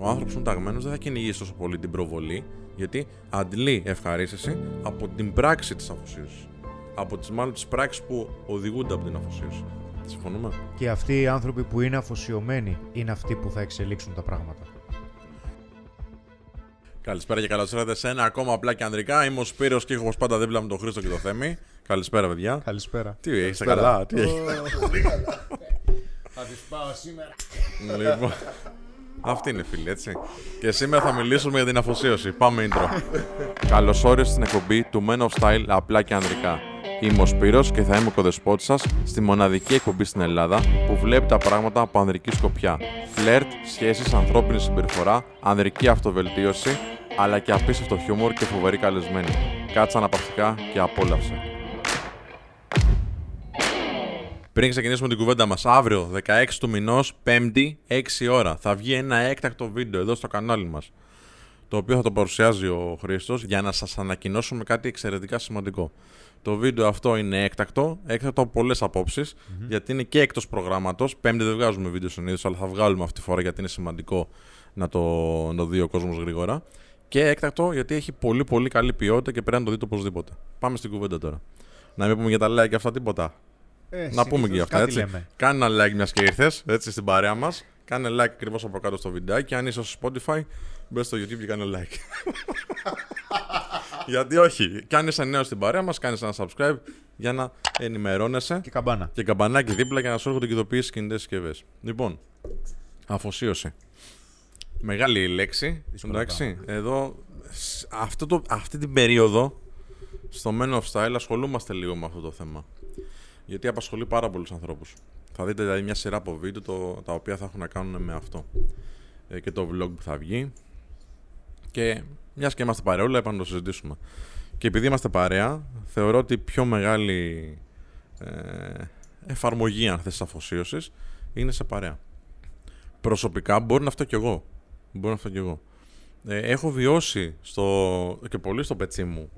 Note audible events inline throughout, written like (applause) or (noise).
ο άνθρωπος που είναι ταγμένος δεν θα κυνηγήσει τόσο πολύ την προβολή, γιατί αντλεί ευχαρίστηση από την πράξη της αφοσίωσης. Από τις μάλλον τις πράξεις που οδηγούνται από την αφοσίωση. Συμφωνούμε; Και αυτοί οι άνθρωποι που είναι αφοσιωμένοι είναι αυτοί που θα εξελίξουν τα πράγματα. Καλησπέρα και καλώς ήρθατε σε ένα ακόμα απλά και ανδρικά. Είμαι ο Σπύρος και έχω όπως πάντα δίπλα με τον Χρήστο και το Θέμη. Καλησπέρα, παιδιά. Καλησπέρα. Τι είσαι καλά, τι έχεις; Θα τις πάω σήμερα. λοιπόν, αυτή είναι φίλη, έτσι. Και σήμερα θα μιλήσουμε για την αφοσίωση. Πάμε intro. Καλώς όρισες στην εκπομπή του Men of Style απλά και ανδρικά. Είμαι ο Σπύρος και θα είμαι ο κοδεσπότης σας στη μοναδική εκπομπή στην Ελλάδα που βλέπει τα πράγματα από ανδρική σκοπιά. Φλερτ, σχέσεις, ανθρώπινη συμπεριφορά, ανδρική αυτοβελτίωση, αλλά και απίστευτο χιούμορ και φοβερή καλεσμένη. Κάτσε αναπαυτικά και απόλαυσε. Πριν ξεκινήσουμε την κουβέντα μας, αύριο 16 του μηνός, 5η, 6 ώρα, θα βγει ένα έκτακτο βίντεο εδώ στο κανάλι μας το οποίο θα το παρουσιάζει ο Χρήστος για να σας ανακοινώσουμε κάτι εξαιρετικά σημαντικό. Το βίντεο αυτό είναι έκτακτο, έκτακτο από πολλές γιατί είναι και εκτός προγράμματος. Πέμπτη δεν βγάζουμε βίντεο συνήθως, αλλά θα βγάλουμε αυτή τη φορά γιατί είναι σημαντικό να το, να το δει ο κόσμος γρήγορα. Και έκτακτο γιατί έχει πολύ πολύ καλή ποιότητα και πρέπει να το δείτε οπωσδήποτε. Πάμε στην κουβέντα τώρα. Να μην πούμε για τα like και αυτά τίποτα. Ε, να πούμε και για αυτά, έτσι. Λέμε. Κάνε ένα like μιας και ήρθες, έτσι, στην παρέα μας. Κάνε like ακριβώς από κάτω στο βιντεάκι. Αν είσαι στο Spotify, μπες στο YouTube και κάνε like. (laughs) Γιατί όχι. Κι αν είσαι νέος στην παρέα μας, κάνεις ένα subscribe για να ενημερώνεσαι. Και καμπάνα. Και καμπανάκι δίπλα για να σου έρχονται και ειδοποιήσεις κινητές συσκευές. Λοιπόν, αφοσίωση. Μεγάλη λέξη. Εντάξει, εδώ, αυτό το, αυτή την περίοδο, στο Men of Style, ασχολούμαστε λίγο με αυτό το θέμα. Γιατί απασχολεί πάρα πολλούς ανθρώπους. Θα δείτε δηλαδή μια σειρά από βίντεο το, τα οποία θα έχουν να κάνουν με αυτό. Ε, και το vlog που θα βγει. Και μιας και είμαστε παρέα, όλα είπαμε να το συζητήσουμε. Και επειδή είμαστε παρέα, θεωρώ ότι η πιο μεγάλη ε, εφαρμογή, αν θες, αφοσίωσης είναι σε παρέα. Προσωπικά μπορεί να αυτό κι εγώ. Μπορεί να αυτό κι εγώ. Ε, έχω βιώσει στο, και πολύ στο πετσί μου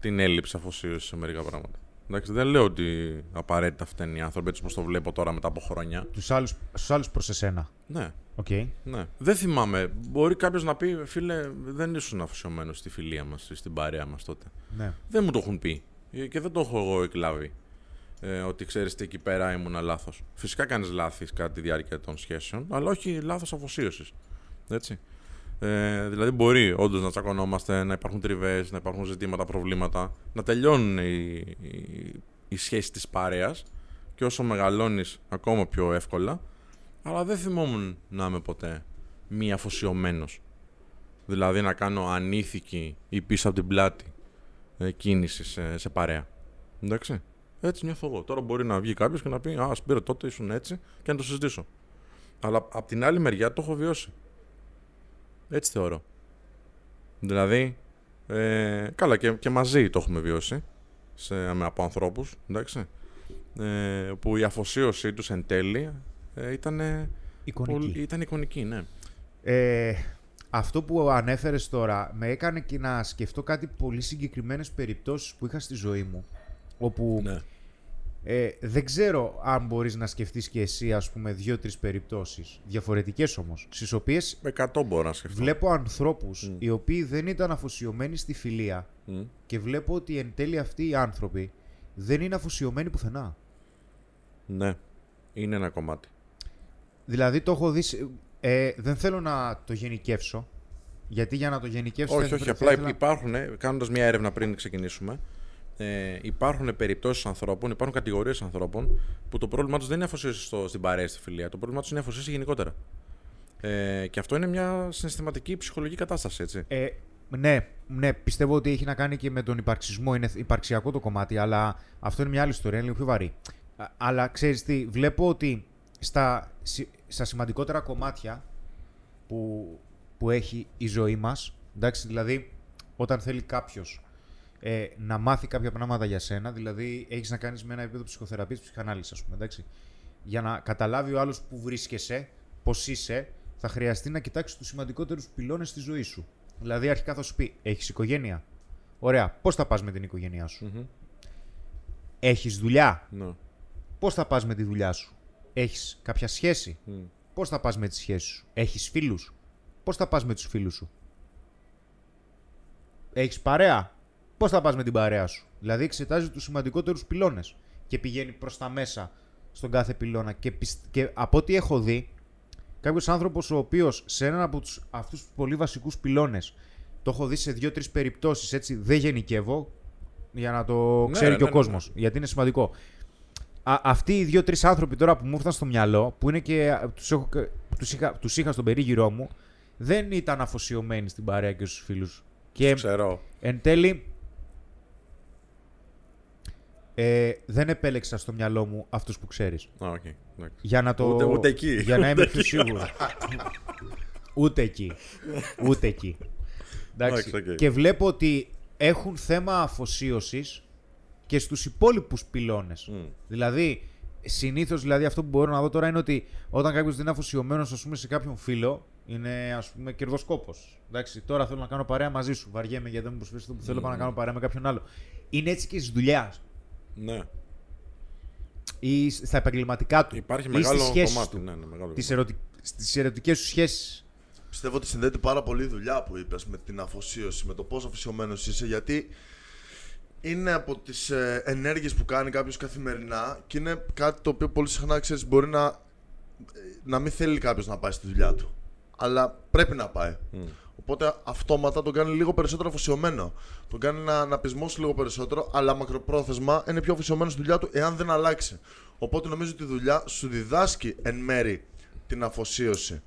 την έλλειψη αφοσίωσης σε μερικά πράγματα. Εντάξει, δεν λέω ότι απαραίτητα φταίνει οι άνθρωποι έτσι όπως το βλέπω τώρα μετά από χρόνια. Τους άλλους, στους άλλους προς εσένα. Ναι, Οκ. ναι. Δεν θυμάμαι. Μπορεί κάποιος να πει, φίλε, δεν ήσουν αφοσιωμένος στη φιλία μας, στην παρέα μας τότε. Ναι. Δεν μου το έχουν πει. Ε, Και δεν το έχω εγώ εκλάβει. Ε, ότι ξέρεις τι εκεί πέρα ήμουν λάθος. Φυσικά κάνεις λάθη κατά τη διάρκεια των σχέσεων, αλλά όχι λάθος αφοσίωσης. Έτσι. Ε, δηλαδή, μπορεί όντως να τσακωνόμαστε, να υπάρχουν τριβές, να υπάρχουν ζητήματα, προβλήματα, να τελειώνουν οι, οι, οι σχέσεις της παρέας και όσο μεγαλώνεις, ακόμα πιο εύκολα. Αλλά δεν θυμόμουν να είμαι ποτέ μη αφοσιωμένος. Δηλαδή να κάνω ανήθικη ή πίσω από την πλάτη ε, κίνηση σε, σε παρέα. Εντάξει. Έτσι νιώθω εγώ. Τώρα μπορεί να βγει κάποιος και να πει Α, Σπύρο, τότε ήσουν έτσι και να το συζητήσω. Αλλά απ' την άλλη μεριά το έχω βιώσει. Έτσι θεωρώ. Δηλαδή, ε, καλά και, και μαζί το έχουμε βιώσει σε, με, από ανθρώπους, εντάξει, ε, που η αφοσίωσή τους εν τέλει ε, ήταν, Εικονική. ήταν εικονική, ναι. Ε, αυτό που ανέφερες τώρα με έκανε και να σκεφτώ κάτι πολύ συγκεκριμένες περιπτώσεις που είχα στη ζωή μου. Όπου ναι. Ε, δεν ξέρω αν μπορείς να σκεφτείς και εσύ ας πούμε δύο-τρεις περιπτώσεις, διαφορετικές όμως, στις οποίες Με 100 μπορώ να σκεφτώ. βλέπω ανθρώπους οι οποίοι δεν ήταν αφοσιωμένοι στη φιλία Μμ. και βλέπω ότι εν τέλει αυτοί οι άνθρωποι δεν είναι αφοσιωμένοι πουθενά. Ναι, είναι ένα κομμάτι. Δηλαδή το έχω δει. σε- Ε, δεν θέλω να το γενικεύσω. Γιατί για να το γενικεύσω. Όχι, θα- όχι, θα απλά ήθελα- υπάρχουν, κάνοντας μια έρευνα πριν ξεκινήσουμε, ε, υπάρχουν περιπτώσεις ανθρώπων, υπάρχουν κατηγορίες ανθρώπων που το πρόβλημά τους δεν είναι αφοσίωση στο, στην παρέα, στη φιλία. Το πρόβλημά τους είναι αφοσίωση γενικότερα. Ε, και αυτό είναι μια συναισθηματική ψυχολογική κατάσταση, έτσι. Ε, ναι, ναι, πιστεύω ότι έχει να κάνει και με τον υπαρξισμό. Είναι υπαρξιακό το κομμάτι, αλλά αυτό είναι μια άλλη ιστορία, είναι λίγο πιο βαρύ. Α, Αλλά ξέρεις τι, βλέπω ότι στα, συ- στα σημαντικότερα κομμάτια που, που έχει η ζωή μας, εντάξει, δηλαδή όταν θέλει κάποιος ε, να μάθει κάποια πράγματα για σένα, δηλαδή έχεις να κάνεις με ένα επίπεδο ψυχοθεραπείας, ψυχανάλυσης, ας πούμε, εντάξει. Για να καταλάβει ο άλλος που βρίσκεσαι, πώς είσαι, θα χρειαστεί να κοιτάξεις τους σημαντικότερους πυλώνες στη ζωής σου. Δηλαδή, αρχικά θα σου πει: Έχεις οικογένεια; Ωραία. Πώς θα πας με την οικογένειά σου; Μμμ. Έχεις δουλειά; Ναι. Πώς θα πας με τη δουλειά σου; Έχεις κάποια σχέση; Μμ. Πώς θα πας με τη σχέση σου; Έχεις φίλους; Πώ πώς θα πας με τους φίλους σου; Έχεις παρέα; Πώς θα πας με την παρέα σου; Δηλαδή εξετάζει τους σημαντικότερους πυλώνες και πηγαίνει προς τα μέσα στον κάθε πυλώνα. Και, πισ- και από ό,τι έχω δει, κάποιος άνθρωπος ο οποίος σε έναν από τους, αυτούς τους πολύ βασικούς πυλώνες το έχω δει σε δύο-τρεις περιπτώσεις, έτσι δεν γενικεύω, για να το Ναι, ξέρει ναι, και ο ναι, κόσμος. Γιατί είναι σημαντικό. Α, αυτοί οι δύο-τρεις άνθρωποι τώρα που μου ήρθαν στο μυαλό, που είναι και τους τους είχα, τους είχα στον περίγυρό μου, δεν ήταν αφοσιωμένοι στην παρέα και στους φίλους. Και Ξέρω. εν τέλει, ε, δεν επέλεξα στο μυαλό μου αυτούς που ξέρεις. Α, οκ. εντάξει. Για να το... Ούτε- ούτε εκεί. Για να είμαι Ούτε πιο σίγουρος. ούτε εκεί. Ούτε εκεί. Εντάξει. Εντάξει, οκ. Και βλέπω ότι έχουν θέμα αφοσίωσης και στους υπόλοιπους πυλώνες. Μμ. Δηλαδή, συνήθως δηλαδή, αυτό που μπορώ να δω τώρα είναι ότι όταν κάποιος δεν είναι αφοσιωμένος σε κάποιον φίλο, είναι ας πούμε κερδοσκόπος. Εντάξει, τώρα θέλω να κάνω παρέα μαζί σου. Βαριέμαι γιατί δεν μου προσφέρει αυτό που θέλω, πάω να κάνω παρέα με κάποιον άλλο. Είναι έτσι και στη δουλειά Ναι. ή στα επαγγελματικά του. Υπάρχει ή μεγάλο στις σχέσεις κομμάτι. του. Ναι, ναι, μεγάλο Τις, κομμάτι. ερωτι... στις ερωτικές σου σχέσεις. Πιστεύω ότι συνδέεται πάρα πολύ η δουλειά που είπες με την αφοσίωση, με το πόσο αφοσιωμένος είσαι, γιατί είναι από τις ε, ενέργειες που κάνει κάποιος καθημερινά και είναι κάτι το οποίο πολύ συχνά, ξέρεις, μπορεί να, ε, να μην θέλει κάποιος να πάει στη δουλειά του. Αλλά πρέπει να πάει. Μμ. Οπότε αυτόματα τον κάνει λίγο περισσότερο αφοσιωμένο. Τον κάνει να, να πεισμώσει λίγο περισσότερο, αλλά μακροπρόθεσμα είναι πιο αφοσιωμένος στη δουλειά του εάν δεν αλλάξει. Οπότε νομίζω ότι η δουλειά σου διδάσκει εν μέρη την αφοσίωση.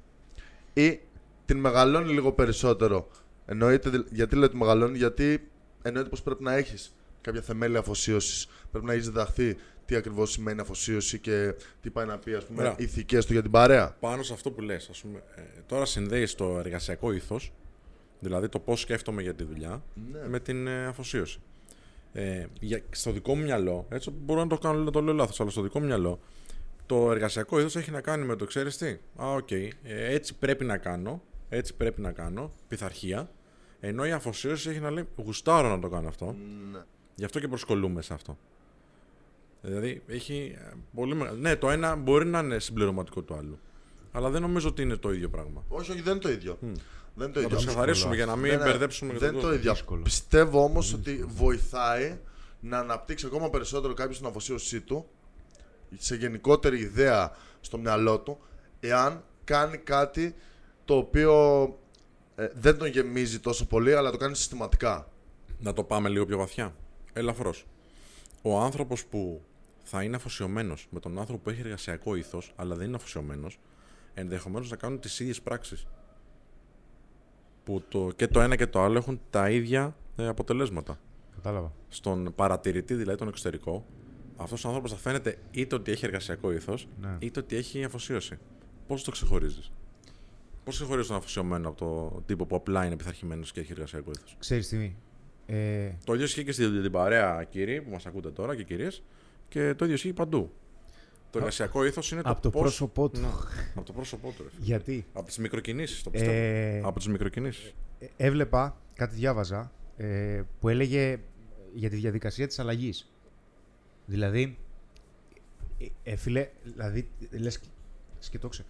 Ή την μεγαλώνει λίγο περισσότερο. Εννοείται, δη- γιατί λέω ότι μεγαλώνει, γιατί εννοείται πως πρέπει να έχεις κάποια θεμέλια αφοσίωσης. Πρέπει να έχεις διδαχθεί τι ακριβώς σημαίνει αφοσίωση και τι πάει να πει, ας πούμε, Ωραία. οι ηθικές του για την παρέα. Πάνω σε αυτό που λες, ας πούμε, ε, τώρα συνδέεις το εργασιακό ήθος, δηλαδή το πώς σκέφτομαι για τη δουλειά, Ναι. με την ε, αφοσίωση. Ε, για, στο δικό μου μυαλό, έτσι μπορώ να το κάνω να το λέω λάθος, αλλά στο δικό μου μυαλό, το εργασιακό ήθος έχει να κάνει με το ξέρεις τι; Α, οκ, ε, έτσι πρέπει να κάνω, έτσι πρέπει να κάνω, πειθαρχία, ενώ η αφοσίωση έχει να λέει γουστάρω να το κάνω αυτό, Ναι. γι' αυτό και προσκολλούμαι σε αυτό. Δηλαδή έχει ε, πολύ μεγάλο. Ναι, το ένα μπορεί να είναι συμπληρωματικό του άλλου. Αλλά δεν νομίζω ότι είναι το ίδιο πράγμα. Όχι, όχι, δεν είναι το ίδιο. Δεν είναι το Να το ίδιο. ξεκαθαρίσουμε για να μην Ναι, ναι, μπερδέψουμε και Δεν τον είναι το κόσμο. ίδιο. Δύσκολο. Πιστεύω όμως ότι βοηθάει να αναπτύξει ακόμα περισσότερο κάποιο την αφοσίωσή του σε γενικότερη ιδέα στο μυαλό του, εάν κάνει κάτι το οποίο ε, δεν τον γεμίζει τόσο πολύ, αλλά το κάνει συστηματικά. Να το πάμε λίγο πιο βαθιά. Ελαφρώ. Ο άνθρωπος που θα είναι αφοσιωμένος με τον άνθρωπο που έχει εργασιακό ήθος, αλλά δεν είναι αφοσιωμένος, ενδεχομένως να κάνουν τις ίδιες πράξεις. Που το, και το ένα και το άλλο έχουν τα ίδια ε, αποτελέσματα. Κατάλαβα. Στον παρατηρητή, δηλαδή τον εξωτερικό, αυτός ο άνθρωπος θα φαίνεται είτε ότι έχει εργασιακό ήθος, Ναι. είτε ότι έχει αφοσίωση. Πώς το ξεχωρίζεις; Πώς ξεχωρίζεις τον αφοσιωμένο από τον τύπο που απλά είναι πειθαρχημένος και έχει εργασιακό ήθος; Ξέρεις τι. Ε, Το ίδιο ισχύει και στην την παρέα, κύριοι, που μας ακούτε τώρα και κυρίες, και το ίδιο ισχύει παντού. Το εργασιακό ήθος είναι το από το πώς- πρόσωπό του. Ναι, από το πρόσωπό του. Ρε. φίλε. Γιατί; Από τις μικροκινήσεις, το πιστεύω. Ε, Από τις μικροκινήσεις. Ε, έβλεπα, κάτι διάβαζα, ε, που έλεγε για τη διαδικασία της αλλαγής. Δηλαδή, ε, ε, φίλε, δηλαδή, λες, σκετόξε.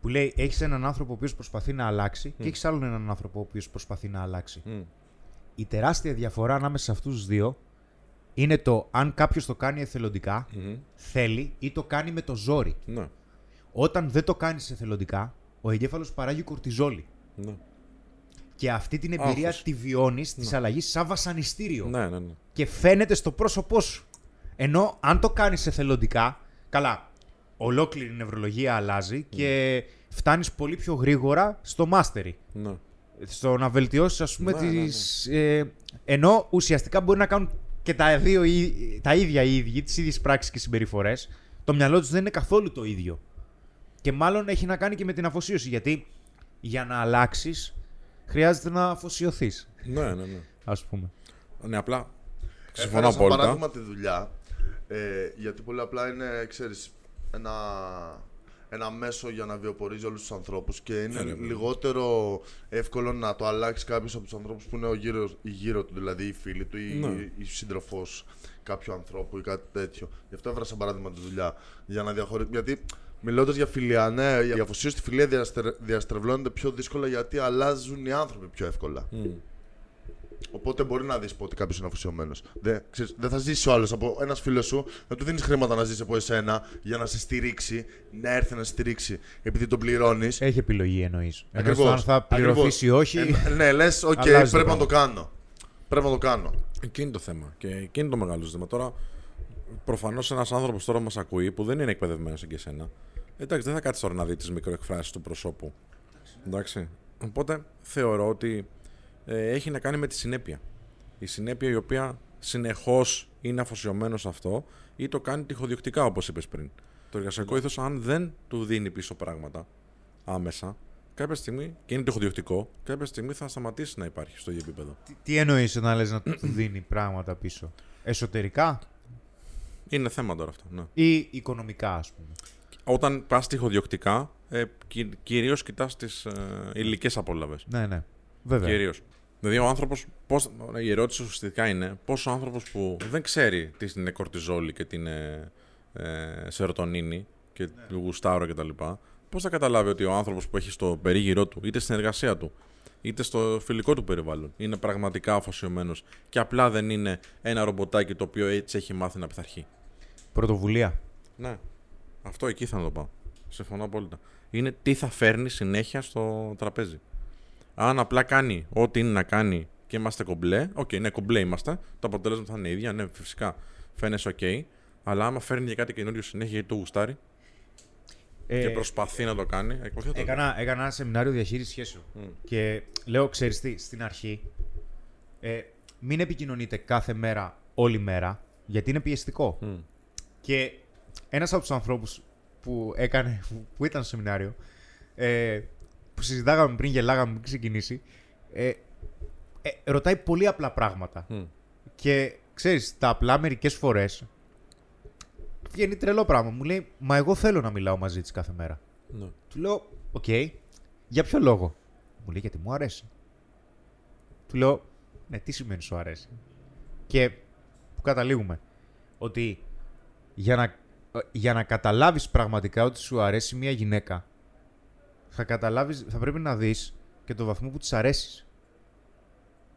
Που λέει, έχεις έναν άνθρωπο ο οποίος προσπαθεί να αλλάξει και έχεις άλλον έναν άνθρωπο ο οποίος προσπαθεί να αλλάξει. Μμ. Η τεράστια διαφορά ανάμεσα σε αυτούς τους δύο είναι το αν κάποιος το κάνει εθελοντικά, Μμμ. θέλει ή το κάνει με το ζόρι. Ναι, Όταν δεν το κάνεις εθελοντικά, ο εγκέφαλος παράγει κορτιζόλη. ναι. Και αυτή την εμπειρία Άγχος. τη βιώνεις της αλλαγής σαν βασανιστήριο. Ναι, ναι, ναι. Και φαίνεται στο πρόσωπό σου. Ενώ αν το κάνεις εθελοντικά, καλά, ολόκληρη η νευρολογία αλλάζει και φτάνεις πολύ πιο γρήγορα στο mastery. ναι. Στο να βελτιώσεις, ας πούμε, Ναι, ναι, τις, ε, ενώ ουσιαστικά μπορεί να κάνουν και τα, δύο, οι- τα ίδια οι ίδιοι, τις ίδιες πράξεις και συμπεριφορές. Το μυαλό τους δεν είναι καθόλου το ίδιο. Και μάλλον έχει να κάνει και με την αφοσίωση. Γιατί για να αλλάξεις, χρειάζεται να αφοσιωθείς, Ναι, ναι, ναι. ας πούμε. Ναι, απλά. Έφερα Συμφωνώ σαν απόλυτα. παράδειγμα τη δουλειά, ε, γιατί πολύ απλά είναι, ξέρεις, ένα, ένα μέσο για να βιοπορίζει όλους τους ανθρώπους και είναι Ναι, ναι, ναι. λιγότερο εύκολο να το αλλάξεις κάποιος από τους ανθρώπους που είναι ο γύρω, η γύρω του, δηλαδή οι φίλοι του ή Ναι. η σύντροφος κάποιου ανθρώπου ή κάτι τέτοιο. Γι' αυτό έφερα σαν παράδειγμα τη δουλειά, για να διαχωρί... γιατί Μιλώντας για φιλία, ναι, η αφοσίωση στη φιλία διαστερ- διαστρεβλώνεται πιο δύσκολα γιατί αλλάζουν οι άνθρωποι πιο εύκολα. Μμ. Οπότε μπορεί να δεις ότι κάποιος είναι αφοσιωμένος. Δεν, ξέρεις, δεν θα ζήσει ο άλλος από ένας φίλος σου, να του δίνεις χρήματα να ζήσει από εσένα για να σε στηρίξει, να έρθει να σε στηρίξει επειδή τον πληρώνεις. Έχει επιλογή εννοείς. Ενώ Ακριβώς. στο αν θα πληρωθείς ή όχι. Ε, ναι, λες, οκ, Αλλάζεις το πρέπει να το πράγμα. κάνω. Πρέπει να το κάνω. Εκεί είναι το θέμα. Και εκεί είναι το μεγάλο ζήτημα. Τώρα, προφανώς ένας άνθρωπος τώρα μας ακούει που δεν είναι εκπαιδευμένος σαν και εσένα. Εντάξει, δεν θα κάτσεις τώρα να δεις τις μικροεκφράσεις του προσώπου. Εντάξει. Οπότε θεωρώ ότι ε, έχει να κάνει με τη συνέπεια. Η συνέπεια η οποία συνεχώς είναι αφοσιωμένο σε αυτό ή το κάνει τυχοδιοκτικά όπως είπες πριν. Το εργασιακό ήθος, αν δεν του δίνει πίσω πράγματα άμεσα, κάποια στιγμή, και είναι τυχοδιοκτικό, κάποια στιγμή θα σταματήσει να υπάρχει στο ίδιο επίπεδο. Τι- Τι εννοείς όταν λες να του δίνει πράγματα πίσω; Εσωτερικά; Είναι θέμα τώρα αυτό. Ναι. ή οικονομικά, ας πούμε; Όταν πας τυχοδιοκτικά, ε, κυ, κυρίως κοιτάς τις ε, υλικές απόλαυε. Ναι, ναι. Βέβαια. Κυρίως. Δηλαδή, ο άνθρωπος. Η ερώτηση ουσιαστικά είναι πόσο άνθρωπος που δεν ξέρει τι είναι κορτιζόλη και τι είναι ε, σερωτονίνη και Ναι. γουστάρω κτλ. Πώς θα καταλάβει ότι ο άνθρωπος που έχει στο περίγυρό του, είτε στην εργασία του, είτε στο φιλικό του περιβάλλον, είναι πραγματικά αφοσιωμένος και απλά δεν είναι ένα ρομποτάκι το οποίο έτσι έχει μάθει να πειθαρχεί; Πρωτοβουλία. Ναι. Αυτό εκεί θα το πάω. Συμφωνώ απόλυτα. Είναι τι θα φέρνει συνέχεια στο τραπέζι. Αν απλά κάνει ό,τι είναι να κάνει και είμαστε κομπλέ, οκ, ναι, κομπλέ είμαστε, το αποτέλεσμα θα είναι ίδια, ναι, φυσικά φαίνεσαι οκ, αλλά άμα φέρνει για κάτι καινούριο συνέχεια γιατί το γουστάρει Ε, και προσπαθεί να το κάνει, ε, όχι θα το Έκανα, έκανα ένα σεμινάριο διαχείρισης σχέσεων. Και λέω, ξέρεις τι, στην αρχή, ε, μην επικοινωνείτε κάθε μέρα, όλη μέρα, γιατί είναι πιεστικό. Μμ. Και ένας από τους ανθρώπους που, έκανε, που ήταν στο σεμινάριο, ε, που συζητάγαμε πριν, γελάγαμε πριν ξεκινήσει, ε, ε, ρωτάει πολύ απλά πράγματα. Μμ. Και ξέρεις, τα απλά μερικές φορές βγαίνει τρελό πράγμα. Μου λέει, μα εγώ θέλω να μιλάω μαζί της κάθε μέρα. Ναι. Του λέω, οκ, για ποιο λόγο; Μου λέει, γιατί μου αρέσει. Του λέω, ναι, τι σημαίνει σου αρέσει; Και που καταλήγουμε, ότι για να, για να καταλάβεις πραγματικά ότι σου αρέσει μια γυναίκα, θα, καταλάβεις, θα πρέπει να δεις και το βαθμό που της αρέσεις.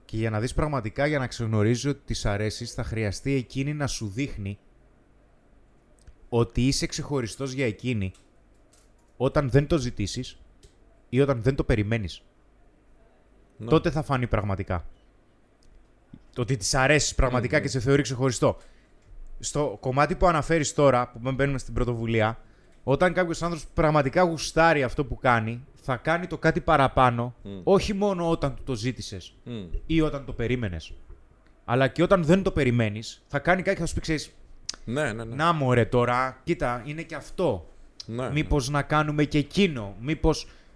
Και για να δεις πραγματικά, για να ξεγνωρίζεις ότι της αρέσεις, θα χρειαστεί εκείνη να σου δείχνει ότι είσαι ξεχωριστός για εκείνη όταν δεν το ζητήσεις ή όταν δεν το περιμένεις. Ναι. Τότε θα φανεί πραγματικά. Το ότι της αρέσεις πραγματικά Μμμ. και σε θεωρεί ξεχωριστό. Στο κομμάτι που αναφέρεις τώρα, που μπαίνουμε στην πρωτοβουλία, όταν κάποιος άνθρωπος πραγματικά γουστάρει αυτό που κάνει, θα κάνει το κάτι παραπάνω, Μμ. όχι μόνο όταν του το ζήτησες Μμ. ή όταν το περίμενες. Αλλά και όταν δεν το περιμένεις, θα κάνει κάτι και θα σου πει, ξέρεις, Ναι, ναι, ναι. να μωρέ τώρα, κοίτα, είναι και αυτό. ναι, Μήπως να κάνουμε και εκείνο. Μήπω.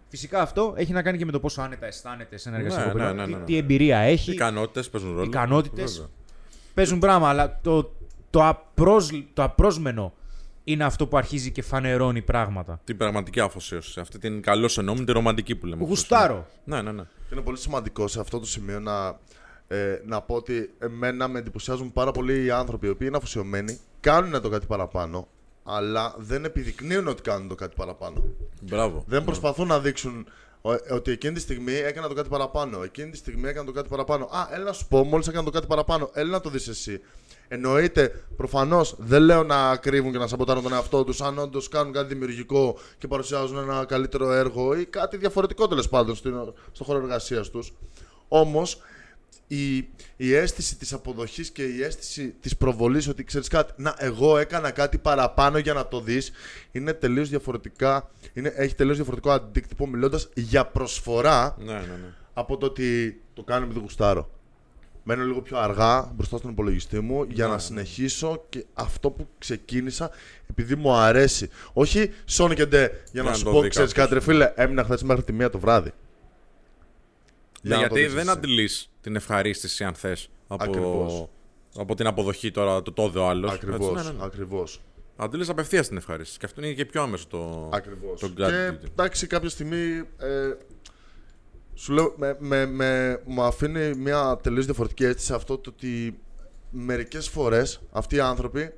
Φυσικά αυτό έχει να κάνει και με το πόσο άνετα αισθάνεται σε ένα Ναι, εργασιακό ναι, περιβάλλον. ναι, τι- ναι. Τι εμπειρία Οι έχει. ικανότητες παίζουν ρόλο. ικανότητες. Βέβαια. Παίζουν πράγμα, αλλά το, το, απρόσ, το απρόσμενο είναι αυτό που αρχίζει και φανερώνει πράγματα. Την πραγματική αφοσίωση. Αυτή την καλώς εννοούμε, την ρομαντική που λέμε. Γουστάρω. Ναι, ναι, ναι. Είναι πολύ σημαντικό σε αυτό το σημείο να, ε, να πω ότι εμένα με εντυπωσιάζουν πάρα πολύ οι άνθρωποι οι οποίοι είναι αφοσιωμένοι, κάνουν το κάτι παραπάνω, αλλά δεν επιδεικνύουν ότι κάνουν το κάτι παραπάνω. Μπράβο. Δεν προσπαθούν να δείξουν ο- ότι εκείνη τη στιγμή έκανα το κάτι παραπάνω. Εκείνη τη στιγμή έκανα το κάτι παραπάνω. Α, έλα να σου πω, μόλις έκανα το κάτι παραπάνω. Έλα να το δεις εσύ. Εννοείται, προφανώς δεν λέω να κρύβουν και να σαμποτάρουν τον εαυτό τους. Αν όντως κάνουν κάτι δημιουργικό και παρουσιάζουν ένα καλύτερο έργο ή κάτι διαφορετικό τέλος πάντων στην- στο χώρο εργασίας τους. Όμως, η, η αίσθηση της αποδοχής και η αίσθηση της προβολής ότι ξέρεις κάτι, να εγώ έκανα κάτι παραπάνω για να το δεις είναι τελείως διαφορετικά, είναι, έχει τελείως διαφορετικό αντίκτυπο μιλώντας για προσφορά Ναι, ναι, ναι. από το ότι το κάνω επειδή γουστάρω. Μένω λίγο πιο αργά μπροστά στον υπολογιστή μου για Ναι, να ναι. συνεχίσω και αυτό που ξεκίνησα επειδή μου αρέσει. Όχι σώνει και ντε για να να σου το πω, δει ξέρεις κάποιος. κάτι ρε φίλε, έμεινα χθες μέχρι τη μία το βράδυ. Ναι, Για να το γιατί δεις δεν εσύ. αντιλεί την ευχαρίστηση, αν θες, από, Ακριβώς. από την αποδοχή τώρα το τόδε ο άλλος. Ακριβώς, Ναι, ναι, ναι. ακριβώς. Αντιλεί απευθείας την ευχαρίστηση. Και αυτό είναι και πιο άμεσο το. Ακριβώς. το και gratitude. εντάξει, κάποια στιγμή ε, σου λέω, με, με, με, μου αφήνει μια τελείως διαφορετική αίσθηση αυτό το ότι μερικές φορές αυτοί οι άνθρωποι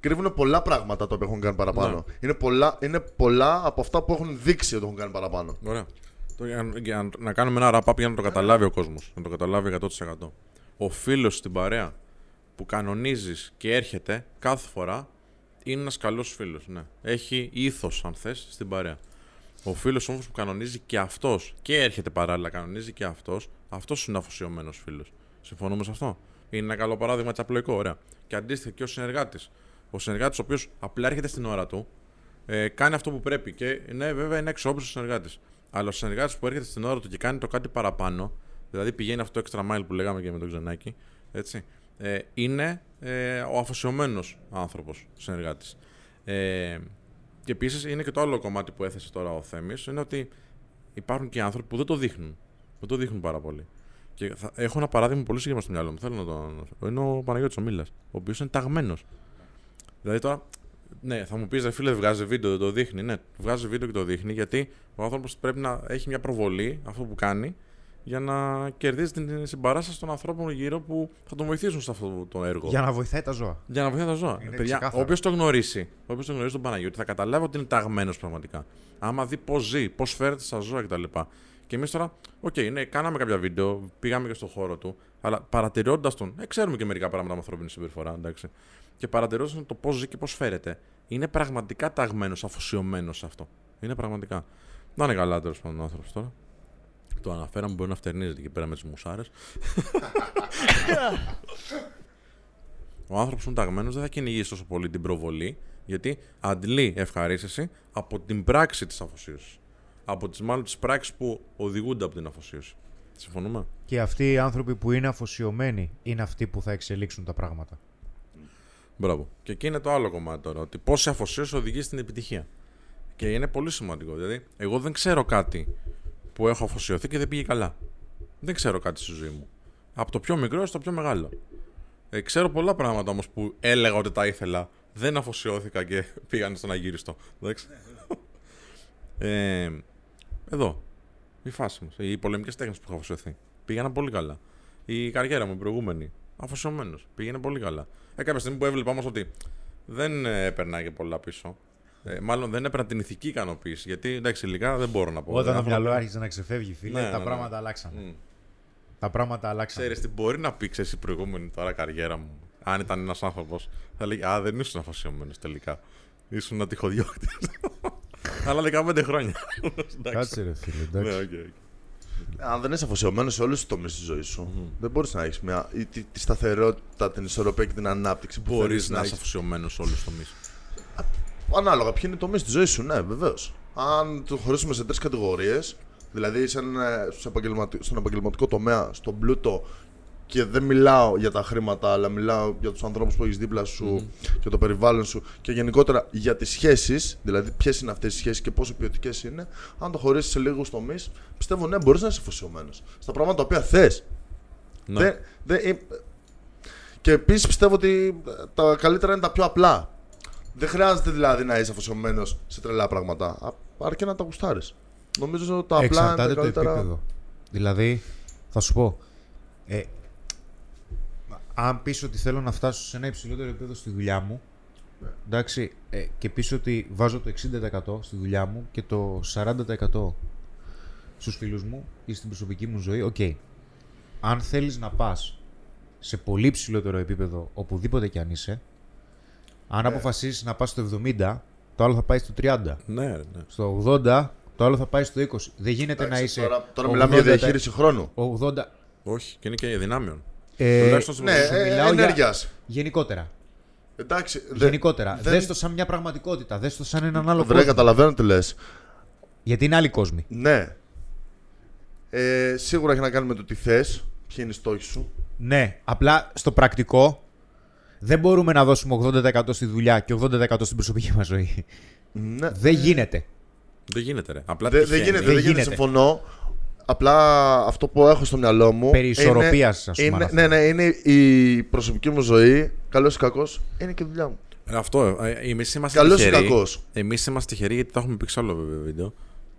κρύβουν πολλά πράγματα τα οποία έχουν κάνει παραπάνω. Είναι, πολλά, είναι πολλά από αυτά που έχουν δείξει ότι έχουν κάνει παραπάνω. Ωραία. Το, για, για να κάνουμε ένα wrap-up για να το καταλάβει ο κόσμος. Να το καταλάβει 100%. Ο φίλος στην παρέα που κανονίζεις και έρχεται κάθε φορά είναι ένας καλός φίλος. Ναι. Έχει ήθος, αν θες, στην παρέα. Ο φίλος όμως που κανονίζει και αυτός και έρχεται παράλληλα, κανονίζει και αυτός, αυτός είναι αφοσιωμένος φίλος. Συμφωνούμε σε αυτό; Είναι ένα καλό παράδειγμα τσαπλοϊκό, ωραία. Και αντίστοιχα και ο συνεργάτης. Ο συνεργάτης, ο οποίος απλά έρχεται στην ώρα του, ε, κάνει αυτό που πρέπει. Και ναι, βέβαια είναι εξόπιστο συνεργάτης. Αλλά ο συνεργάτης που έρχεται στην ώρα του και κάνει το κάτι παραπάνω, δηλαδή πηγαίνει αυτό το extra mile που λέγαμε και με τον Ξενάκη, έτσι, ε, είναι ε, ο αφοσιωμένος άνθρωπος συνεργάτης. Ε, και επίσης είναι και το άλλο κομμάτι που έθεσε τώρα ο Θέμης, είναι ότι υπάρχουν και άνθρωποι που δεν το δείχνουν. Δεν το δείχνουν πάρα πολύ. Και θα, έχω ένα παράδειγμα πολύ συγκεκριμένο στο μυαλό μου. Θέλω να το αναφέρω. Είναι ο Παναγιώτης Ομίλα, ο οποίος είναι ταγμένος. Δηλαδή τώρα, ναι, θα μου πεις, ρε φίλε, βγάζει βίντεο, δεν το δείχνει. Ναι, βγάζει βίντεο και το δείχνει γιατί ο άνθρωπος πρέπει να έχει μια προβολή αυτό που κάνει για να κερδίζεις την συμπαράσταση των ανθρώπων γύρω που θα τον βοηθήσουν σε αυτό το έργο. Για να βοηθάει τα ζώα. Για να βοηθάει τα ζώα. Είναι Παιδιά, ξεκάθαρο. όποιος το γνωρίσει, όποιος το γνωρίσει τον Παναγιώτη, θα καταλάβει ότι είναι ταγμένος πραγματικά. Άμα δει πώς ζει, πώς φέρεται στα ζώα κτλ. Και εμείς τώρα, οκ, ναι, κάναμε κάποια βίντεο, πήγαμε και στο χώρο του, αλλά παρατηρώντας τον, ε, ξέρουμε και μερικά πράγματα με ανθρώπινη συμπεριφορά, εντάξει. Και παρατηρώντας το πώς ζει και πώς φέρεται, είναι πραγματικά ταγμένος, αφοσιωμένος σε αυτό. Είναι πραγματικά. Να είναι καλά τέλος πάντων ο άνθρωπος τώρα. Το αναφέραμε, μπορεί να φτερνίζεται εκεί πέρα με τις μουσάρες. Ο άνθρωπος που είναι ταγμένος δεν θα κυνηγήσει τόσο πολύ την προβολή, γιατί αντλεί ευχαρίστηση από την πράξη της αφοσίωσης. Από τις μάλλον τις πράξεις που οδηγούνται από την αφοσίωση. Συμφωνούμε; Και αυτοί οι άνθρωποι που είναι αφοσιωμένοι είναι αυτοί που θα εξελίξουν τα πράγματα. Μπράβο. Και εκεί είναι το άλλο κομμάτι τώρα. Ότι πόση αφοσίωση οδηγεί στην επιτυχία. Και είναι πολύ σημαντικό. Δηλαδή, εγώ δεν ξέρω κάτι που έχω αφοσιωθεί και δεν πήγε καλά. Δεν ξέρω κάτι στη ζωή μου. Από το πιο μικρό στο πιο μεγάλο. Ε, ξέρω πολλά πράγματα όμως που έλεγα ότι τα ήθελα. Δεν αφοσιώθηκα και (laughs) πήγαν στον αγύριστο. Εντάξει. (laughs) ε, εδώ. Η φάση μας. Οι πολεμικές τέχνες που είχα αφοσιωθεί. Πήγαιναν πολύ καλά. Η καριέρα μου, η προηγούμενη. Αφοσιωμένος. Πήγαινε πολύ καλά. Ε, κάποια στιγμή που έβλεπα όμως ότι δεν ε, έπαιρνα και πολλά πίσω. Ε, μάλλον δεν έπαιρνα την ηθική ικανοποίηση. Γιατί εντάξει, υλικά δεν μπορώ να πω. Όταν Δεν το έχω- μυαλό άρχισε να ξεφεύγει, φίλε, Ναι, τα ναι, πράγματα ναι. αλλάξαν. Μμ. Τα πράγματα αλλάξαν. Ξέρεις τι μπορεί να πει ξέρεις, η προηγούμενη τώρα καριέρα μου. Αν ήταν ένας άνθρωπος, θα λέει Α, δεν ήσουν αφοσιωμένος τελικά. Ήσουν ένα τυχοδιώκτης. (laughs) Αλλά 15 χρόνια. (laughs) Εντάξει. Κάτσε ρε φίλε, Ναι, εντάξει. OK, OK. Αν δεν είσαι αφοσιωμένος σε όλους τους τομείς της ζωής σου, δεν μπορείς να έχεις μια. ή Τη, τη σταθερότητα, την ισορροπία και την ανάπτυξη που Μπορείς θέλεις να είσαι έχεις. αφοσιωμένος σε όλους τους τομείς. Ανάλογα, ποιοι είναι οι τομείς της ζωής σου, ναι, βεβαίως. Αν το χωρίσουμε σε τρεις κατηγορίες, δηλαδή σε ένα- σε επαγγελματι- στον επαγγελματικό τομέα, στον πλούτο, και δεν μιλάω για τα χρήματα, αλλά μιλάω για τους ανθρώπους που έχεις δίπλα σου και το περιβάλλον σου και γενικότερα για τις σχέσεις, δηλαδή ποιες είναι αυτές οι σχέσεις και πόσο ποιοτικές είναι. Αν το χωρίσεις σε λίγους τομείς, πιστεύω ναι, μπορείς να είσαι αφοσιωμένος στα πράγματα τα οποία θες. Ναι. Δεν, δεν, ε, και επίσης πιστεύω ότι ε, τα καλύτερα είναι τα πιο απλά. Δεν χρειάζεται δηλαδή να είσαι αφοσιωμένος σε τρελά πράγματα. Α- Αρκεί να τα γουστάρεις. Νομίζω ότι τα απλά είναι τα Εξαρτάται το καλύτερα. επίπεδο. Δηλαδή, θα σου πω, ε, αν πεις ότι θέλω να φτάσω σε ένα υψηλότερο επίπεδο στη δουλειά μου, Ναι. εντάξει, ε, και πεις ότι βάζω το 60% στη δουλειά μου και το 40% στους φίλους μου ή στην προσωπική μου ζωή, οκ. Αν θέλεις να πας σε πολύ ψηλότερο επίπεδο οπουδήποτε κι αν είσαι, αν Ναι. αποφασίσεις να πας στο 70, το άλλο θα πάει στο 30. Ναι, ρε, ναι. Στο 80, το άλλο θα πάει στο 20. Δεν γίνεται Εντάξει, να είσαι. Τώρα, τώρα μιλάμε για 80, διαχείριση χρόνου. 80. Όχι, και είναι και δυνάμεων. Ε, Τουλάχιστον στο Ναι, σου ε, μιλάω για- ενέργειας. γενικότερα. Εντάξει. δε- γενικότερα. δεν- Δες το σαν μια πραγματικότητα. Δες το σαν έναν άλλο Βρε, κόσμο. καταλαβαίνω τι λες. Γιατί είναι άλλοι κόσμοι. Ναι. Ε, σίγουρα έχει να κάνει με το τι θες, ποιοι είναι οι στόχοι σου. Ναι, απλά στο πρακτικό δεν μπορούμε να δώσουμε 80% στη δουλειά και 80% στην προσωπική μας ζωή. Ναι. δεν γίνεται. Δεν γίνεται, ρε. Απλά Δεν, δεν τυχαίνει. γίνεται, Δεν δεν γίνεται, γίνεται. συμφωνώ. Απλά αυτό που έχω στο μυαλό μου. Περί ισορροπίας, είναι, ας πούμε, είναι, αυτό. Ναι, ναι, είναι η προσωπική μου ζωή. Καλός ή κακός, είναι και η δουλειά μου. Ε, Αυτό. Ε, εμείς είμαστε Καλός ή τυχεροί. κακός; Εμείς είμαστε τυχεροί γιατί το έχουμε πει σε άλλο βέβαια βίντεο.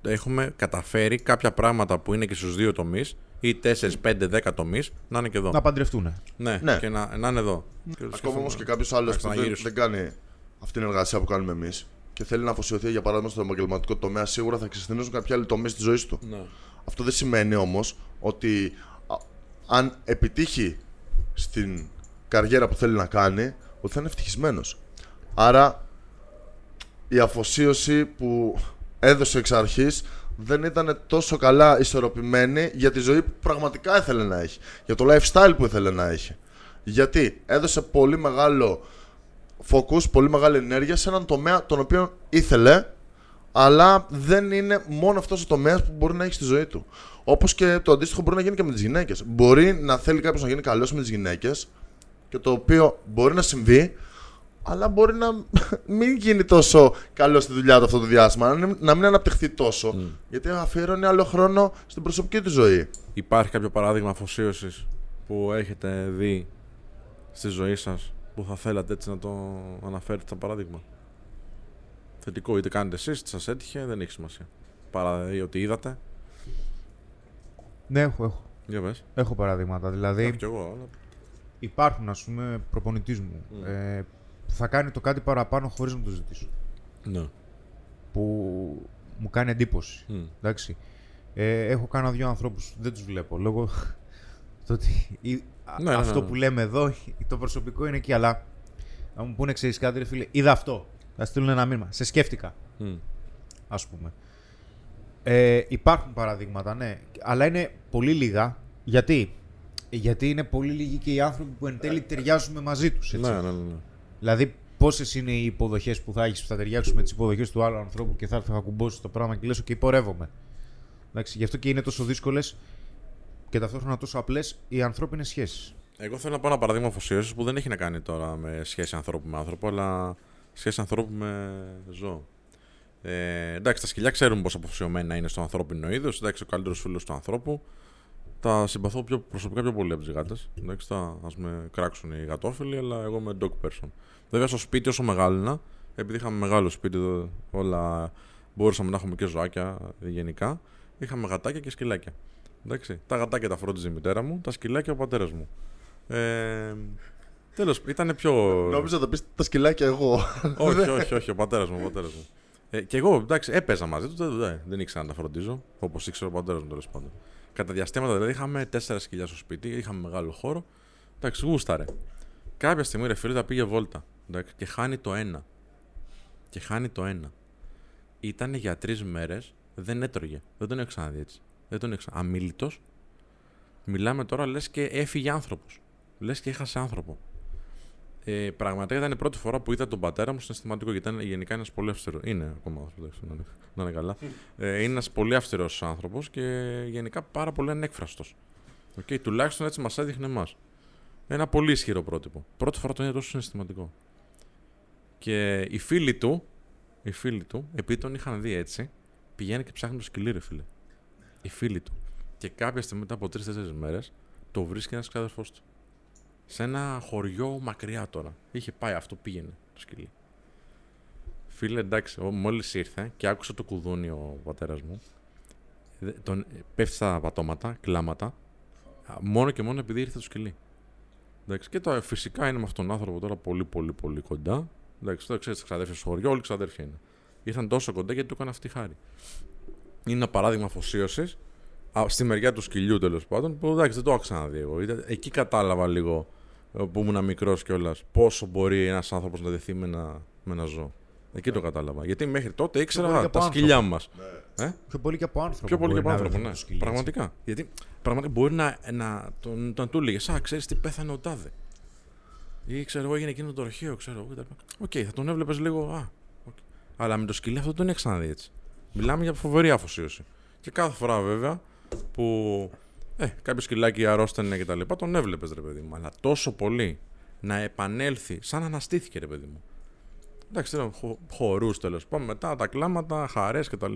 Έχουμε καταφέρει κάποια πράγματα που είναι και στους δύο τομείς ή 4, 5, 10 τομείς να είναι και εδώ. Να παντρευτούν. Ναι, Ναι. και να, να είναι εδώ. Και Ακόμα σκεφτόμουν, όμως και κάποιος άλλος να που δεν, ξαναγυρίσω. δεν κάνει αυτή την εργασία που κάνουμε εμείς και θέλει να αφοσιωθεί για παράδειγμα στο επαγγελματικό τομέα, σίγουρα θα ξεσθενήσουν κάποια άλλη τομή τη ζωή του. Ναι. Αυτό δεν σημαίνει όμως ότι α, αν επιτύχει στην καριέρα που θέλει να κάνει, ότι θα είναι ευτυχισμένος. Άρα η αφοσίωση που έδωσε εξ αρχής δεν ήταν τόσο καλά ισορροπημένη για τη ζωή που πραγματικά ήθελε να έχει. Για το lifestyle που ήθελε να έχει. Γιατί έδωσε πολύ μεγάλο focus, πολύ μεγάλη ενέργεια σε έναν τομέα τον οποίο ήθελε, αλλά δεν είναι μόνο αυτός ο τομέας που μπορεί να έχει στη ζωή του. Όπως και το αντίστοιχο μπορεί να γίνει και με τις γυναίκες. Μπορεί να θέλει κάποιος να γίνει καλός με τις γυναίκες, και το οποίο μπορεί να συμβεί, αλλά μπορεί να (laughs) μην γίνει τόσο καλό στη δουλειά του αυτό το διάστημα, να μην- να μην αναπτυχθεί τόσο. Γιατί αφιερώνει άλλο χρόνο στην προσωπική του ζωή. Υπάρχει κάποιο παράδειγμα αφοσίωσης που έχετε δει στη ζωή σας που θα θέλατε έτσι να το αναφέρετε σαν παράδειγμα; Θετικό, είτε κάνετε εσείς, είτε σας έτυχε, δεν έχει σημασία. Παρά ή ότι είδατε. Ναι, έχω, έχω. Για πες. Έχω παραδείγματα. Δηλαδή, Έχω κι εγώ, αλλά. υπάρχουν, ας πούμε, προπονητής μου Mm. ε, που θα κάνει το κάτι παραπάνω χωρίς να το ζητήσω. Ναι. Που μου κάνει εντύπωση. Μμ. Εντάξει. Ε, έχω κάνα δύο ανθρώπους δεν τους βλέπω λόγω (laughs) το ότι ή- α- Ναι, ναι, ναι, αυτό ναι. που λέμε εδώ, το προσωπικό είναι εκεί. Αλλά να μου πούνε, ξέρεις κάτι, ρε φίλε, είδα αυτό. Θα στείλουν ένα μήνυμα. Σε σκέφτηκα, Μμ. ας πούμε. Ε, υπάρχουν παραδείγματα, ναι. Αλλά είναι πολύ λίγα. Γιατί; Γιατί είναι πολύ λίγοι και οι άνθρωποι που εν τέλει ταιριάζουμε μαζί τους. Ναι, ναι, ναι. ναι. Δηλαδή, πόσες είναι οι υποδοχές που θα έχεις που θα ταιριάξουν με τις υποδοχές του άλλου ανθρώπου και θα έρθει να κουμπώσει το πράγμα και λες: και πορεύομαι. Εντάξει, γι' αυτό και είναι τόσο δύσκολες και ταυτόχρονα τόσο απλές οι ανθρώπινες σχέσεις. Εγώ θέλω να πω ένα παράδειγμα αφοσίωσης που δεν έχει να κάνει τώρα με σχέση ανθρώπου με άνθρωπο, αλλά σχέση ανθρώπου με ζώο. Ε, εντάξει, τα σκυλιά ξέρουν πόσο αφοσιωμένα είναι στο ανθρώπινο είδος. Εντάξει, ο καλύτερος φίλος του ανθρώπου. Τα συμπαθώ πιο, προσωπικά πιο πολύ από τι γάτες. Εντάξει, θα ας με κράξουν οι γατόφιλοι, αλλά εγώ είμαι dog person. Βέβαια, στο σπίτι όσο μεγάλωνα, επειδή είχαμε μεγάλο σπίτι, εδώ, όλα μπορούσαμε να έχουμε και ζωάκια ε, γενικά. Είχαμε γατάκια και σκυλάκια. Εντάξει, τα γατάκια τα φρόντιζε η μητέρα μου, τα σκυλάκια ο πατέρας μου. Ε, Τέλος, ήταν πιο. Νόμιζα θα πεις τα σκυλάκια εγώ. όχι, όχι, όχι, ο πατέρας μου. Ο πατέρας μου. Ε, και εγώ εντάξει, έπαιζα μαζί του, δεν, δεν, δεν ήξερα να τα φροντίζω, όπως ήξερε ο πατέρας μου τέλος πάντων. Κατά διαστήματα δηλαδή είχαμε τέσσερα σκυλιά στο σπίτι, είχαμε μεγάλο χώρο. Εντάξει, γούσταρε. Κάποια στιγμή ρε φίλε τα πήγε βόλτα. Εντάξει, και χάνει το ένα. Και χάνει το ένα. Ήταν για τρεις μέρες, δεν έτρωγε. Δεν τον έχω ξαναδεί έτσι. Δεν τον έχω ξαναδεί. Αμήλυτο. Μιλάμε τώρα λες και έφυγε άνθρωπος. Λες και έχασε άνθρωπο. Ε, πραγματικά ήταν η πρώτη φορά που είδα τον πατέρα μου συναισθηματικό γιατί ήταν γενικά ένας πολύ αυστηρό. Είναι ακόμα άνθρωπος, να, είναι- να είναι καλά. Ε, είναι ένας πολύ αυστηρός άνθρωπος και γενικά πάρα πολύ ανέκφραστος. Okay, τουλάχιστον έτσι μας έδειχνε εμάς. Ένα πολύ ισχυρό πρότυπο. Πρώτη φορά τον είδα τόσο συναισθηματικό. Και οι φίλοι του, οι φίλοι του, επειδή τον είχαν δει έτσι, πηγαίνει και ψάχνει το σκυλί, ρε φίλε. Οι φίλοι του. Και κάποια στιγμή μετά από τρει-τέσσερι μέρες, το βρίσκει ένας ξάδερφός του. Σε ένα χωριό μακριά τώρα. Είχε πάει αυτό, πήγαινε το σκυλί. Φίλε, εντάξει, μόλις ήρθε και άκουσε το κουδούνι ο πατέρας μου. δε- Τον, πέφτει στα πατώματα, κλάματα. α, Μόνο και μόνο επειδή ήρθε το σκυλί. Εντάξει, και το, φυσικά είναι με αυτόν τον άνθρωπο τώρα πολύ πολύ πολύ κοντά. Εντάξει, τώρα ξέρεις, ξαδέρφια στο χωριό, όλοι ξαδέρφια είναι. Ήρθαν τόσο κοντά γιατί του έκανε αυτή χάρη. Είναι ένα παράδειγμα αφοσίωσης στη μεριά του σκυλιού τέλος πάντων που εντάξει δεν το έχω ξαναδεί εγώ. Ήταν- Εκεί κατάλαβα λίγο ε, που ήμουν μικρός κιόλας πόσο μπορεί ένας άνθρωπος να δεθεί με ένα, με ένα ζώο. Εκεί το κατάλαβα. Γιατί μέχρι τότε ήξερα πολύ α, και από τα άνθρωπο. σκυλιά μας. Ε; Πιο πολύ και από άνθρωπο. Πιο πολύ και μπορεί από να άνθρωπο, βρεθεί ναι. το σκυλί, έτσι. Πραγματικά. Γιατί πραγματικά μπορεί να, να, τον, τον του έλεγες, Α, ξέρεις τι πέθανε ο Τάδε. Ή ξέρω εγώ, έγινε εκείνο το αρχαίο, ξέρω εγώ. κτλ. Οκ, θα τον έβλεπες λίγο. Α, οκ. Αλλά με το σκυλί αυτό δεν τον έχεις ξαναδεί έτσι. Μιλάμε για φοβερή αφοσίωση. Και κάθε φορά βέβαια που ε, κάποιο σκυλάκι αρρώστανε και τα λοιπά, τον έβλεπες ρε παιδί μου. Αλλά τόσο πολύ να επανέλθει, σαν να αναστήθηκε ρε παιδί μου. Εντάξει, τώρα χω, χορούς τέλος πάντων, μετά τα κλάματα, χαρές κτλ.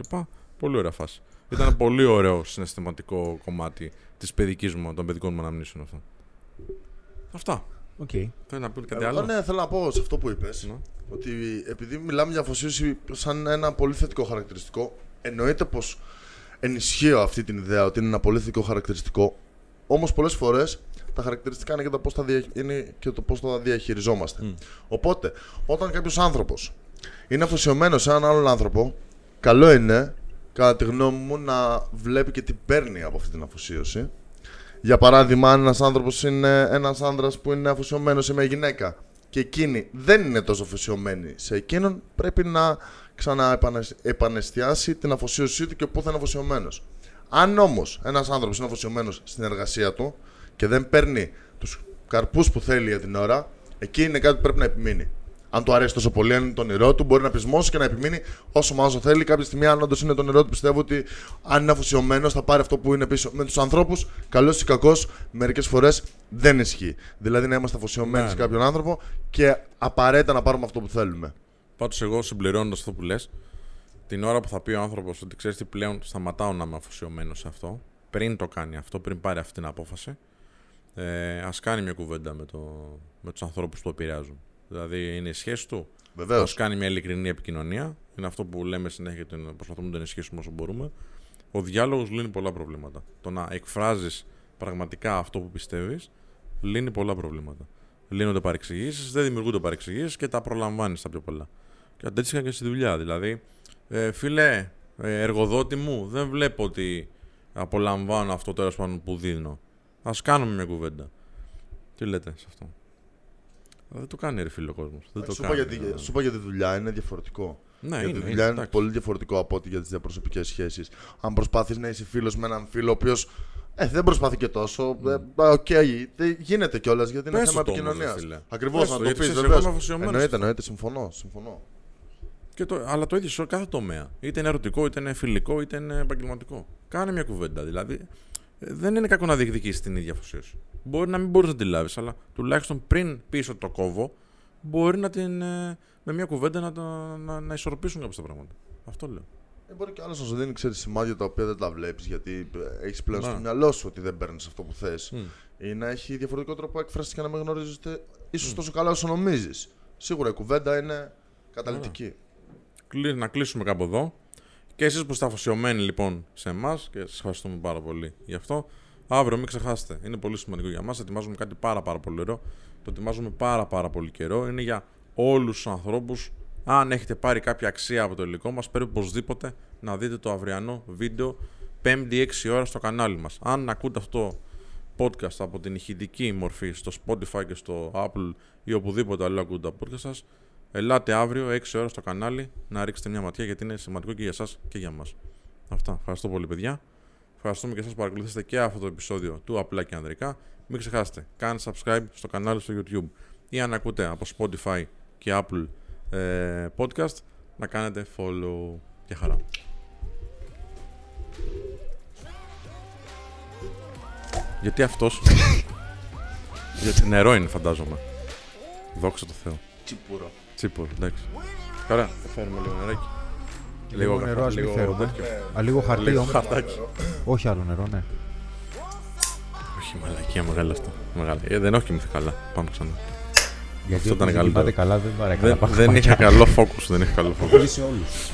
Πολύ ωραία φάση. Ήταν ένα πολύ ωραίο συναισθηματικό κομμάτι της παιδικής μου, των παιδικών μου αναμνήσεων αυτό. Αυτά. Οκ. Θέλω να πεις κάτι Εγώ, άλλο; ναι, θέλω να πω σε αυτό που είπες. Ναι. Ότι επειδή μιλάμε για αφοσίωση σαν ένα πολύ θετικό χαρακτηριστικό, εννοείται πως ενισχύω αυτή την ιδέα ότι είναι ένα πολύ θετικό χαρακτηριστικό. Όμως πολλές φορές τα χαρακτηριστικά είναι και το πώς τα, δια... είναι και το πώς τα διαχειριζόμαστε. Οπότε, όταν κάποιος άνθρωπος είναι αφοσιωμένος σε έναν άλλον άνθρωπο, καλό είναι, κατά τη γνώμη μου, να βλέπει και τι παίρνει από αυτή την αφοσίωση. Για παράδειγμα, αν ένας άνθρωπος είναι ένας άνδρας που είναι αφοσιωμένος σε μια γυναίκα και εκείνη δεν είναι τόσο αφοσιωμένη σε εκείνον, πρέπει να ξαναεπανεστιάσει την αφοσίωσή του και πού θα είναι αφοσιωμένος. Αν όμως ένας άνθρωπος είναι αφοσιωμένος στην εργασία του και δεν παίρνει τους καρπούς που θέλει για την ώρα, εκεί είναι κάτι που πρέπει να επιμείνει. Αν του αρέσει τόσο πολύ, αν είναι το όνειρό του, μπορεί να πεισμώσει και να επιμείνει όσο μάλλον θέλει. Κάποια στιγμή, αν όντως είναι το όνειρό του, πιστεύω ότι αν είναι αφοσιωμένος θα πάρει αυτό που είναι πίσω. Με τους ανθρώπους, καλός ή κακός, μερικές φορές δεν ισχύει. Δηλαδή να είμαστε αφοσιωμένοι Ναι, σε ναι. κάποιον άνθρωπο και απαραίτητα να πάρουμε αυτό που θέλουμε. Πάντως, εγώ συμπληρώνοντας αυτό που λες, την ώρα που θα πει ο άνθρωπος ότι ξέρεις τι πλέον σταματάω να είμαι αφοσιωμένος σε αυτό, πριν το κάνει αυτό, πριν πάρει αυτή την απόφαση, ε, ας κάνει μια κουβέντα με, το, με τους ανθρώπους που το επηρεάζουν. Δηλαδή, είναι η σχέση του. Βεβαίως. Α κάνει μια ειλικρινή επικοινωνία. Είναι αυτό που λέμε συνέχεια και την- προσπαθούμε να την ενισχύσουμε όσο μπορούμε. Ο διάλογος λύνει πολλά προβλήματα. Το να εκφράζεις πραγματικά αυτό που πιστεύεις λύνει πολλά προβλήματα. Λύνονται παρεξηγήσεις, δεν δημιουργούνται παρεξηγήσεις και τα προλαμβάνεις τα πιο πολλά. Και αντίστοιχα και στη δουλειά. Δηλαδή, ε, φίλε, ε, εργοδότη μου, δεν βλέπω ότι απολαμβάνω αυτό τέλος πάντων που δίνω. Α κάνουμε μια κουβέντα. Τι λέτε σε αυτό; Δεν το κάνει ρε φίλε ο κόσμος. Δεν το Σου είπα, κάνει. για τη, ε. σου είπα για τη δουλειά, είναι διαφορετικό. Ναι, για είναι, τη είναι, δουλειά είναι, εντάξει. πολύ διαφορετικό από ό,τι για τις διαπροσωπικές σχέσεις. Αν προσπαθεί να είσαι φίλος με έναν φίλο ο οποίο ε, δεν προσπαθεί και τόσο. Ε, Οκ, δεν γίνεται κιόλας γιατί είναι Πες θέμα το όμως, επικοινωνίας. ρε φίλε. Ακριβώς, Πες να το, το γιατί πεις. ξέρεις, εγώ είμαι αφοσιωμένος Εννοείται, σε αυτό. εννοείται, συμφωνώ. συμφωνώ. Και το, αλλά το ίδιο σε κάθε τομέα. Είτε είναι ερωτικό, είτε είναι φιλικό, είτε είναι επαγγελματικό. Κάνε μια κουβέντα. Δηλαδή, ε, δεν είναι κακό να διεκδικήσει την ίδια αφοσίωση. Μπορεί να μην μπορείς να τη λάβεις, αλλά τουλάχιστον πριν πεις ότι το κόβω, μπορεί να την, ε, με μια κουβέντα να, το, να, να ισορροπήσουν κάποια τα πράγματα. Αυτό λέω. Ε, μπορεί κι άλλος να σου δίνει ξέρεις, σημάδια τα οποία δεν τα βλέπεις γιατί έχεις πλέον Ναι. στο μυαλό σου ότι δεν παίρνεις αυτό που θες. Μμ. Ή να έχει διαφορετικό τρόπο έκφρασης και να μην γνωρίζετε ίσως τόσο καλά όσο νομίζεις. Σίγουρα η κουβέντα είναι καταλητική. Κλει- να κλείσουμε κάπου εδώ. Και εσείς που είστε αφοσιωμένοι λοιπόν σε εμάς και σας ευχαριστούμε πάρα πολύ γι' αυτό. Αύριο μην ξεχάσετε. Είναι πολύ σημαντικό για μας. Ετοιμάζουμε κάτι πάρα πάρα πολύ ωραίο. Το ετοιμάζουμε πάρα πάρα πολύ καιρό. Είναι για όλους τους ανθρώπους. Αν έχετε πάρει κάποια αξία από το υλικό μας, πρέπει οπωσδήποτε να δείτε το αυριανό βίντεο 5η 6 ώρα στο κανάλι μας. Αν ακούτε αυτό το podcast από την ηχητική μορφή στο Spotify και στο Apple ή οπουδήποτε άλλο ακούτε τα podcast σας, ελάτε αύριο 6 ώρα στο κανάλι να ρίξετε μια ματιά γιατί είναι σημαντικό και για εσάς και για μας. Αυτά. Ευχαριστώ πολύ παιδιά. Ευχαριστούμε και εσάς που παρακολουθήσατε και αυτό το επεισόδιο του Απλά και Ανδρικά. Μην ξεχάσετε, κάντε subscribe στο κανάλι στο YouTube ή αν ακούτε από Spotify και Apple ε, podcast να κάνετε follow. Γεια χαρά. Γιατί αυτός... (laughs) Γιατί νερό είναι φαντάζομαι. Δόξα τω Θεώ. Τσίπουρο. Τσίπουρο, εντάξει. Καλά, θα φέρουμε λίγο νεράκι. Λίγο νερό, καφέ, ας μην λίγο φέρουμε. τέτοιο. Α, λίγο χαρτί Λίγο όμως. χαρτάκι. Όχι άλλο νερό, ναι. Όχι μαλακία μεγάλα αυτό. Μεγάλα. Ε, δεν έχω κοιμηθεί καλά. Πάμε ξανά. Γιατί Αυτό ήταν όποιος δεν καλύτερο. κοιμάται καλά δεν πάρει Δεν, καλά δεν είχα καλό focus. Δεν είχα καλό focus. σε όλους.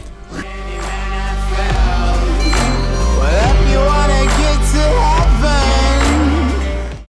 Well, if you wanna get to